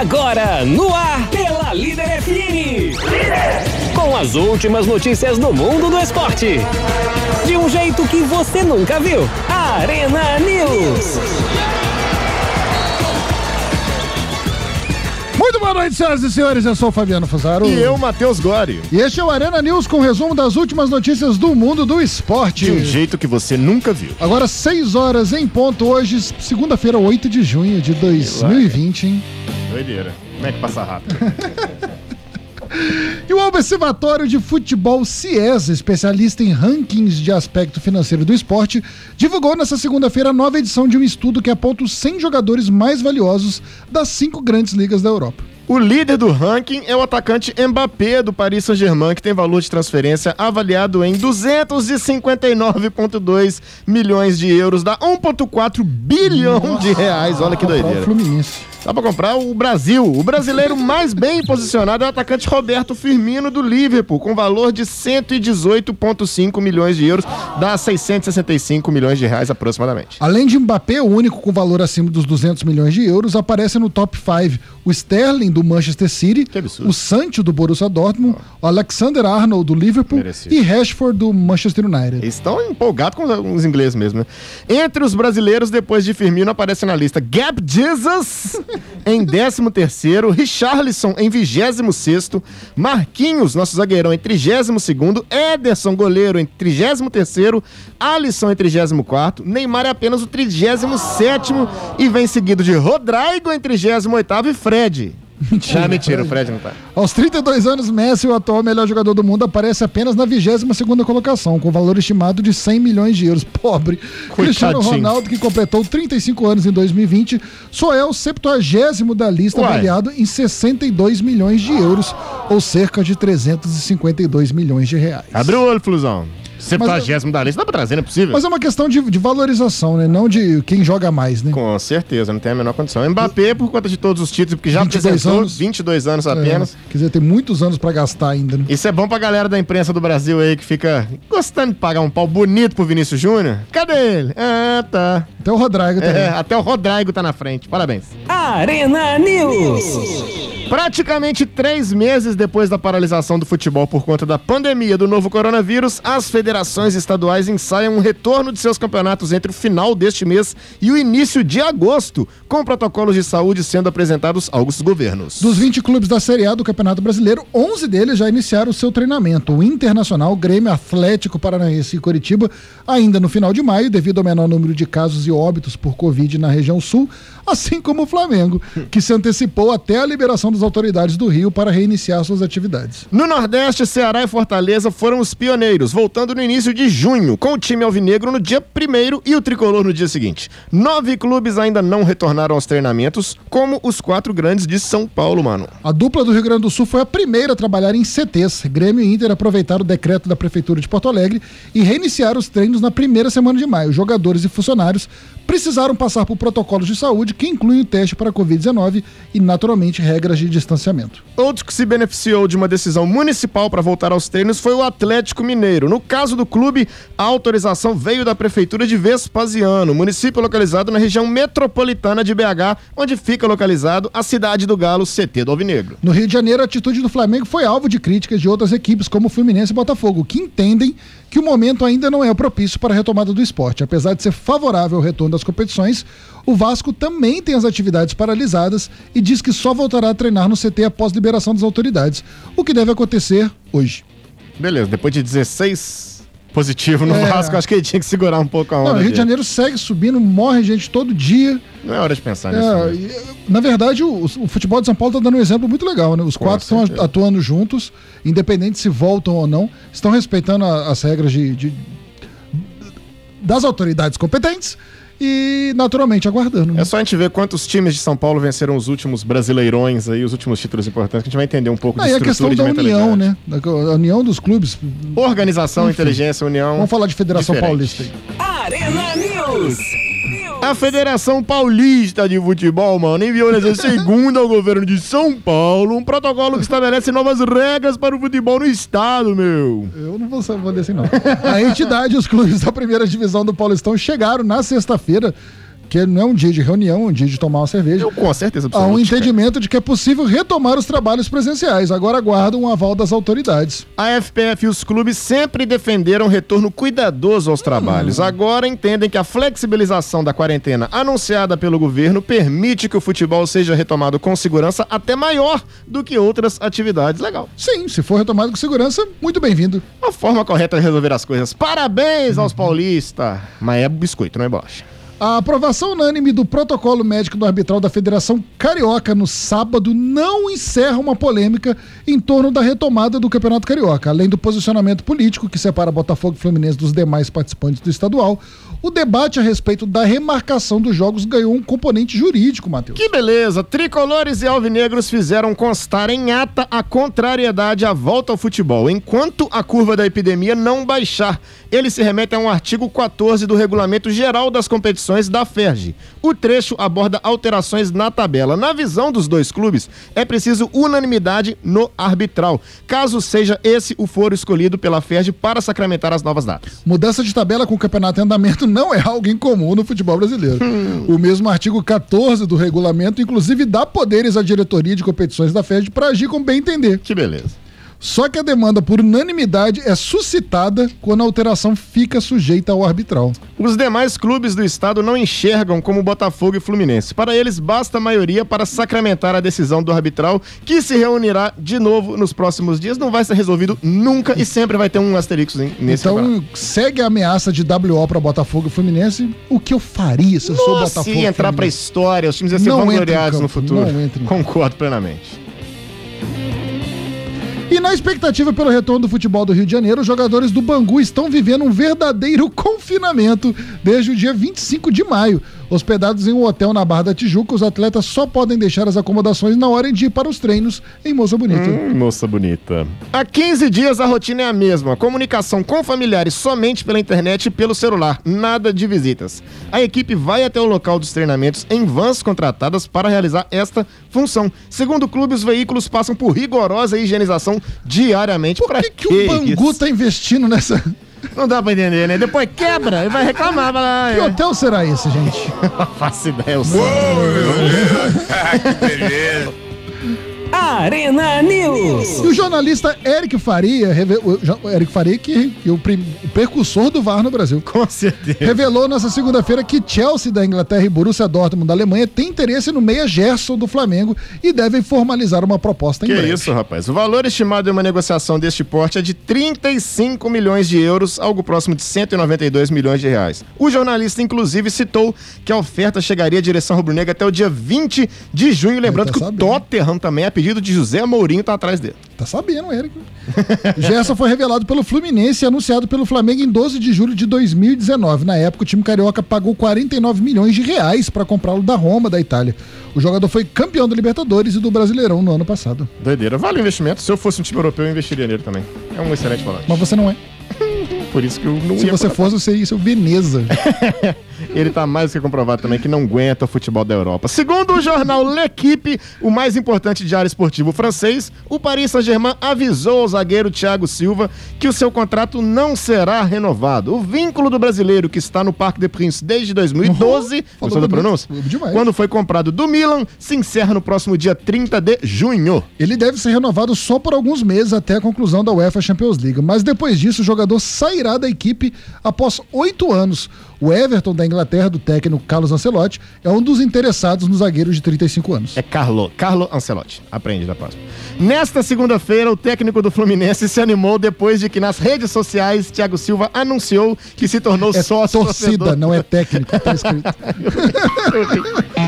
Agora, no ar, pela Líder FM. Com as últimas notícias do mundo do esporte. De um jeito que você nunca viu. Arena News. Muito boa noite, senhoras e senhores. Eu sou o Fabiano Fusaro. E eu, Matheus Gori. E este é o Arena News com resumo das últimas notícias do mundo do esporte. De um jeito que você nunca viu. Agora, 6 horas em ponto, hoje, segunda-feira, 8 de junho de 2020, hein? Doideira. Como é que passa rápido? E o Observatório de Futebol CIES, especialista em rankings de aspecto financeiro do esporte, divulgou nesta segunda-feira a nova edição de um estudo que aponta os 100 jogadores mais valiosos das cinco grandes ligas da Europa. O líder do ranking é o atacante Mbappé do Paris Saint-Germain, que tem valor de transferência avaliado em 259,2 milhões de euros, dá 1,4 bilhão de reais. Olha que doideira. Fluminense. Dá pra comprar o Brasil. O brasileiro mais bem posicionado é o atacante Roberto Firmino do Liverpool, com valor de 118,5 milhões de euros, dá 665 milhões de reais aproximadamente. Além de Mbappé, o único com valor acima dos 200 milhões de euros, aparece no top 5 o Sterling do Manchester City, o Sancho do Borussia Dortmund, o Alexander Arnold do Liverpool Merecido. e Rashford do Manchester United. Eles estão empolgados com os ingleses mesmo, né? Entre os brasileiros, depois de Firmino, aparece na lista Gap Jesus em 13 terceiro, Richarlison em 26 sexto, Marquinhos, nosso zagueirão, em 32 segundo, Ederson, goleiro, em 33 terceiro, Alisson em 34 quarto, Neymar é apenas o 37 sétimo e vem seguido de Rodrigo em 38 oitavo e Fred Mentira. Ah, mentira, o Fred não tá. Aos 32 anos, Messi, o atual melhor jogador do mundo, aparece apenas na 22 colocação, com valor estimado de 100 milhões de euros. Pobre. Coitadinho. Cristiano Ronaldo, que completou 35 anos em 2020, só é o 70 da lista, Uai. avaliado em 62 milhões de euros, ou cerca de 352 milhões de reais. Abre o olho, Flusão. 70 da lista, dá pra trazer, não é possível. Mas é uma questão de, de, valorização, né? Não de quem joga mais, né? Com certeza, não tem a menor condição. Mbappé, por conta de todos os títulos, porque já 22 apresentou anos, 22 anos é, apenas. É, quer dizer, tem muitos anos pra gastar ainda, né? Isso é bom pra galera da imprensa do Brasil aí, que fica gostando de pagar um pau bonito pro Vinícius Júnior. Cadê ele? Ah, tá. Até o Rodrigo também. É, até o Rodrigo tá na frente. Parabéns. Arena News. Praticamente três meses depois da paralisação do futebol por conta da pandemia do novo coronavírus, as federações estaduais ensaiam um retorno de seus campeonatos entre o final deste mês e o início de agosto, com protocolos de saúde sendo apresentados aos governos. Dos 20 clubes da Série A do Campeonato Brasileiro, 11 deles já iniciaram o seu treinamento. O Internacional, Grêmio, Atlético Paranaense e Curitiba, ainda no final de maio, devido ao menor número de casos e óbitos por Covid na região sul, assim como o Flamengo, que se antecipou até a liberação das autoridades do Rio para reiniciar suas atividades. No Nordeste, Ceará e Fortaleza foram os pioneiros, voltando no início de junho, com o time alvinegro no dia primeiro e o tricolor no dia seguinte. Nove clubes ainda não retornaram aos treinamentos, como os quatro grandes de São Paulo, mano. A dupla do Rio Grande do Sul foi a primeira a trabalhar em CTs. Grêmio e Inter aproveitaram o decreto da Prefeitura de Porto Alegre e reiniciaram os treinos na primeira semana de maio. Jogadores e funcionários precisaram passar por protocolos de saúde que incluem o teste para Covid-19 e, naturalmente, regras de distanciamento. Outro que se beneficiou de uma decisão municipal para voltar aos treinos foi o Atlético Mineiro. No caso do clube, a autorização veio da Prefeitura de Vespasiano, município localizado na região metropolitana de BH, onde fica localizado a cidade do Galo, CT do Alvinegro. No Rio de Janeiro, a atitude do Flamengo foi alvo de críticas de outras equipes, como Fluminense e Botafogo, que entendem que o momento ainda não é propício para a retomada do esporte. Apesar de ser favorável ao retorno das competições, o Vasco também tem as atividades paralisadas e diz que só voltará a treinar no CT após liberação das autoridades, o que deve acontecer hoje. Beleza, depois de 16 positivo no é. Vasco, acho que ele tinha que segurar um pouco a onda. Não, Rio de Janeiro segue subindo, morre gente todo dia. Não é hora de pensar é, nisso. Na verdade, o, o, futebol de São Paulo está dando um exemplo muito legal, né? Os Com quatro estão atuando juntos, independente se voltam ou não, estão respeitando a, as regras de, de, das autoridades competentes e naturalmente aguardando. Né? É só a gente ver quantos times de São Paulo venceram os últimos brasileirões aí, os últimos títulos importantes, que a gente vai entender um pouco ah, de a questão da união, né? A união dos clubes. Organização, Enfim. inteligência, união. Vamos falar de Federação diferente. Paulista aí. Arena News. A Federação Paulista de Futebol, mano, enviou nessa segunda ao governo de São Paulo um protocolo que estabelece novas regras para o futebol no estado, meu. Eu não vou saber assim, não. A entidade e os clubes da primeira divisão do Paulistão chegaram na sexta-feira que não é um dia de reunião, é um dia de tomar uma cerveja. Eu, com certeza. Há um entendimento de que é possível retomar os trabalhos presenciais. Agora aguardam um aval das autoridades. A FPF e os clubes sempre defenderam retorno cuidadoso aos trabalhos. Hum. Agora entendem que a flexibilização da quarentena anunciada pelo governo permite que o futebol seja retomado com segurança até maior do que outras atividades. Legal. Sim, se for retomado com segurança, muito bem-vindo. A forma correta de resolver as coisas. Parabéns aos paulistas. Mas é biscoito, não é bolacha. A aprovação unânime do protocolo médico do arbitral da Federação Carioca no sábado não encerra uma polêmica em torno da retomada do Campeonato Carioca. Além do posicionamento político que separa Botafogo e Fluminense dos demais participantes do estadual, o debate a respeito da remarcação dos jogos ganhou um componente jurídico, Matheus. Que beleza! Tricolores e alvinegros fizeram constar em ata a contrariedade à volta ao futebol, enquanto a curva da epidemia não baixar. Ele se remete a um artigo 14 do Regulamento Geral das Competições da FERJ. O trecho aborda alterações na tabela. Na visão dos dois clubes, é preciso unanimidade no arbitral, caso seja esse o foro escolhido pela FERJ para sacramentar as novas datas. Mudança de tabela com o campeonato em andamento não é algo incomum no futebol brasileiro. Hum. O mesmo artigo 14 do regulamento, inclusive, dá poderes à diretoria de competições da FED para agir como bem entender. Que beleza. Só que a demanda por unanimidade é suscitada quando a alteração fica sujeita ao arbitral. Os demais clubes do estado não enxergam como Botafogo e Fluminense. Para eles, basta a maioria para sacramentar a decisão do arbitral, que se reunirá de novo nos próximos dias. Não vai ser resolvido nunca e sempre vai ter um asterisco nesse Então, campeonato. segue a ameaça de WO para Botafogo e Fluminense. O que eu faria se eu Nossa, sou Botafogo? Se entrar para a história, os times iam ser vangloriados no futuro. Concordo plenamente. E na expectativa pelo retorno do futebol do Rio de Janeiro, os jogadores do Bangu estão vivendo um verdadeiro confinamento desde o dia 25 de maio. Hospedados em um hotel na Barra da Tijuca, os atletas só podem deixar as acomodações na hora de ir para os treinos em Moça Bonita. Hum, moça Bonita. Há 15 dias a rotina é a mesma. Comunicação com familiares somente pela internet e pelo celular. Nada de visitas. A equipe vai até o local dos treinamentos em vans contratadas para realizar esta função. Segundo o clube, os veículos passam por rigorosa higienização diariamente. Por que, que, que o Bangu está investindo nessa... Não dá pra entender, né? Depois quebra e vai reclamar. Vai que hotel será esse, gente? Faço ideia, eu sei. que beleza. Arena News. E o jornalista Eric Faria, o Eric Faria, que, que é o, prim, o precursor do VAR no Brasil. Com certeza. Revelou nessa segunda-feira que Chelsea da Inglaterra e Borussia Dortmund da Alemanha têm interesse no meia Gerson do Flamengo e devem formalizar uma proposta em que breve. Que isso, rapaz. O valor estimado em uma negociação deste porte é de 35 milhões de euros, algo próximo de 192 milhões de reais. O jornalista, inclusive, citou que a oferta chegaria à direção rubro-negra até o dia 20 de junho. Lembrando tá que sabendo. o Tottenham também é pedido de José Mourinho tá atrás dele. Tá sabendo, Eric. Gerson foi revelado pelo Fluminense e anunciado pelo Flamengo em 12 de julho de 2019. Na época, o time carioca pagou 49 milhões de reais para comprá-lo da Roma, da Itália. O jogador foi campeão da Libertadores e do Brasileirão no ano passado. Doideira. Vale o investimento. Se eu fosse um time europeu, eu investiria nele também. É um excelente volante. Mas você não é. Por isso que eu não Se você fosse, você seria o Veneza. Ele tá mais do que comprovado também que não aguenta o futebol da Europa. Segundo o jornal L'Equipe, o mais importante diário esportivo francês, o Paris Saint-Germain avisou ao zagueiro Thiago Silva que o seu contrato não será renovado. O vínculo do brasileiro que está no Parque de Prince desde 2012, uhum, gostou da pronúncia? Quando foi comprado do Milan, se encerra no próximo dia 30 de junho. Ele deve ser renovado só por alguns meses até a conclusão da UEFA Champions League, mas depois disso o jogador sairá da equipe após oito anos. O Everton da Inglaterra, do técnico Carlos Ancelotti, é um dos interessados no zagueiro de 35 anos. É Carlo, Carlo Ancelotti. Aprende da próxima. Nesta segunda-feira, o técnico do Fluminense se animou depois de que nas redes sociais Thiago Silva anunciou que se tornou é sócio torcida, não é técnico, tá escrito.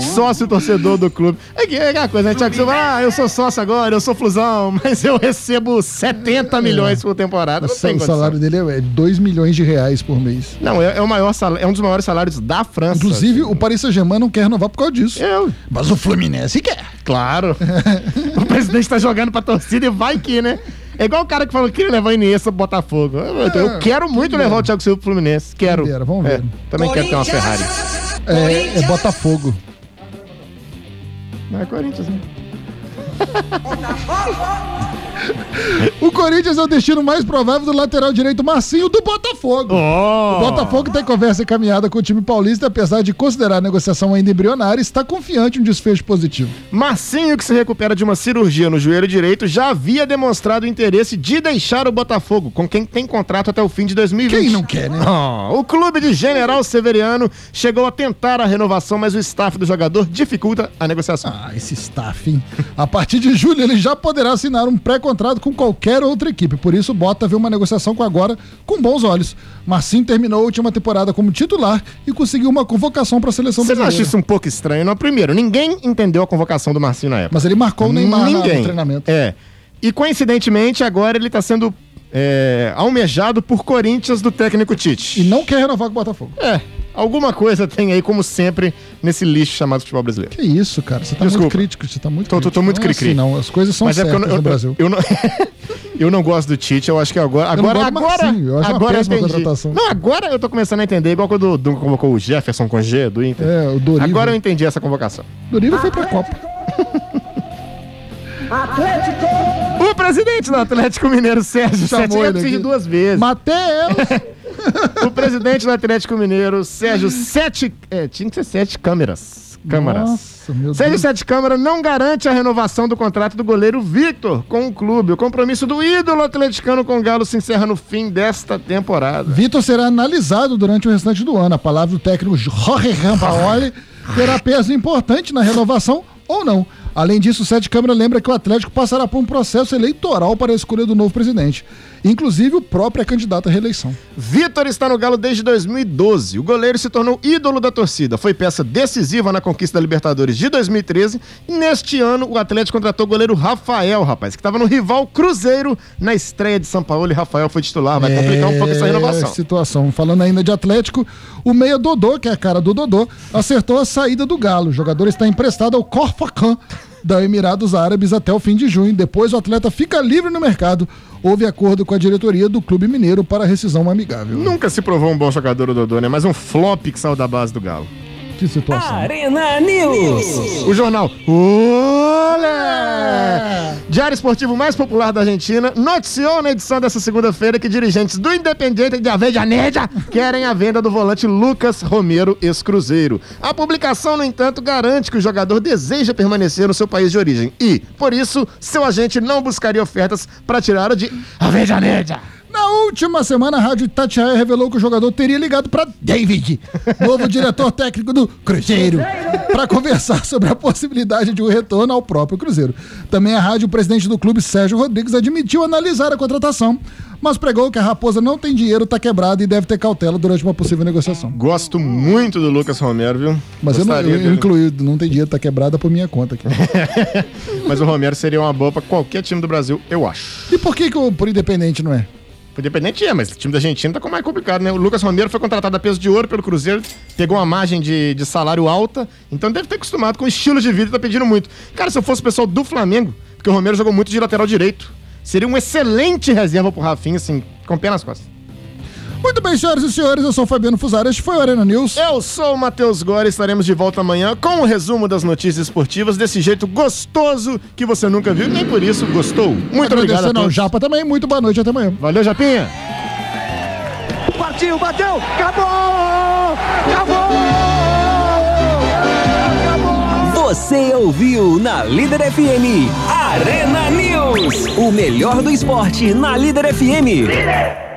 sócio torcedor do clube. É que é aquela coisa, né, Thiago Silva? Ah, eu sou sócio agora, eu sou flusão, mas eu recebo 70 milhões por temporada. o salário dele é 2 milhões de reais por mês. Não, é, é o maior é um dos maiores salários da França. Inclusive, o Paris Saint-Germain não quer renovar por causa disso. Eu. Mas o Fluminense quer. Claro. o presidente tá jogando pra torcida e vai que, né? É igual o cara que falou que queria levar Iniesta pro Botafogo. Eu, é, eu quero muito levar o Thiago Silva pro Fluminense. Quero. Dera, vamos ver. É, também quero ter uma Ferrari. É, é Botafogo. Não é Corinthians, né? O Corinthians é o destino mais provável do lateral direito Marcinho do Botafogo. Oh. O Botafogo tem conversa encaminhada com o time paulista, apesar de considerar a negociação ainda embrionária, está confiante em um desfecho positivo. Marcinho, que se recupera de uma cirurgia no joelho direito, já havia demonstrado o interesse de deixar o Botafogo, com quem tem contrato até o fim de 2020. Quem não quer, né? Oh. O clube de General Severiano chegou a tentar a renovação, mas o staff do jogador dificulta a negociação. Ah, esse staff, hein? A partir de julho ele já poderá assinar um pré-contrato com qualquer outra equipe. Por isso, Bota vê uma negociação com agora com bons olhos. Marcinho terminou a última temporada como titular e conseguiu uma convocação para a seleção Você brasileira. Você acha isso um pouco estranho? Não, primeiro, ninguém entendeu a convocação do Marcinho na época. Mas ele marcou o Neymar ninguém. no treinamento. É. E coincidentemente, agora ele está sendo é, almejado por Corinthians do técnico Tite. E não quer renovar com o Botafogo. É. Alguma coisa tem aí, como sempre, nesse lixo chamado futebol brasileiro. Que isso, cara. Você tá Desculpa. muito crítico. Você tá muito tô, crítico. Tô, tô muito cri-cri. É assim, não, as coisas são Mas certas é eu, eu, no Brasil. Eu, eu não, eu não gosto do Tite, eu acho que agora. Agora, eu agora, eu acho agora eu entendi. Não, agora eu tô começando a entender, igual quando o Dunga convocou o Jefferson com G do Inter. É, o Dorival. Agora eu entendi essa convocação. Dorival foi pra Copa. Atlético! O presidente do Atlético Mineiro, Sérgio Chamou Sete, ele duas vezes. Mateus! o presidente do Atlético Mineiro, Sérgio Sete. É, tinha que ser sete câmeras. Câmaras. Nossa, meu Sérgio Deus. Sete Câmara não garante a renovação do contrato do goleiro Victor com o clube. O compromisso do ídolo atleticano com o Galo se encerra no fim desta temporada. Vitor será analisado durante o restante do ano. A palavra do técnico Jorge Rampaoli terá peso importante na renovação ou não. Além disso, o Sete Câmara lembra que o Atlético passará por um processo eleitoral para a escolha do novo presidente. Inclusive, o próprio é candidato à reeleição. Vitor está no Galo desde 2012. O goleiro se tornou ídolo da torcida. Foi peça decisiva na conquista da Libertadores de 2013. E neste ano, o Atlético contratou o goleiro Rafael, rapaz, que estava no rival Cruzeiro na estreia de São Paulo. E Rafael foi titular. Vai é... complicar um pouco essa renovação. Situação. Falando ainda de Atlético, o meia Dodô, que é a cara do Dodô, acertou a saída do Galo. O jogador está emprestado ao Corfacan da Emirados Árabes até o fim de junho. Depois o atleta fica livre no mercado. Houve acordo com a diretoria do Clube Mineiro para rescisão amigável. Nunca se provou um bom jogador o Dodô, né? Mas um flop que saiu da base do Galo. Que situação. Arena News. O jornal Olé! Diário esportivo mais popular da Argentina noticiou na edição dessa segunda-feira que dirigentes do Independiente de Avejaneja querem a venda do volante Lucas Romero, ex-cruzeiro. A publicação, no entanto, garante que o jogador deseja permanecer no seu país de origem e, por isso, seu agente não buscaria ofertas para tirá-lo de Avejaneja. Na última semana, a Rádio Itatiaia revelou que o jogador teria ligado para David, novo diretor técnico do Cruzeiro, para conversar sobre a possibilidade de um retorno ao próprio Cruzeiro. Também a rádio, o presidente do clube, Sérgio Rodrigues, admitiu analisar a contratação, mas pregou que a Raposa não tem dinheiro, está quebrada e deve ter cautela durante uma possível negociação. Gosto muito do Lucas Romero, viu? Mas eu, não, eu, eu incluí, não tem dinheiro, está quebrada por minha conta aqui. mas o Romero seria uma boa para qualquer time do Brasil, eu acho. E por que, que o por Independente não é? O Independente é, mas o time da Argentina tá com mais complicado, né? O Lucas Romero foi contratado a peso de ouro pelo Cruzeiro, pegou uma margem de, de salário alta, então deve ter acostumado com o estilo de vida tá pedindo muito. Cara, se eu fosse o pessoal do Flamengo, porque o Romero jogou muito de lateral direito, seria um excelente reserva pro Rafinha, assim, com pé nas costas. Muito bem, senhoras e senhores, eu sou o Fabiano Fusaro, este foi o Arena News. Eu sou o Matheus Gore, estaremos de volta amanhã com o resumo das notícias esportivas desse jeito gostoso que você nunca viu, nem por isso gostou. Muito obrigado a todos. ao Japa também, muito boa noite, até amanhã. Valeu, Japinha. Partiu, bateu, acabou! Acabou! Você ouviu na Líder FM Arena News, o melhor do esporte na Líder FM. Líder!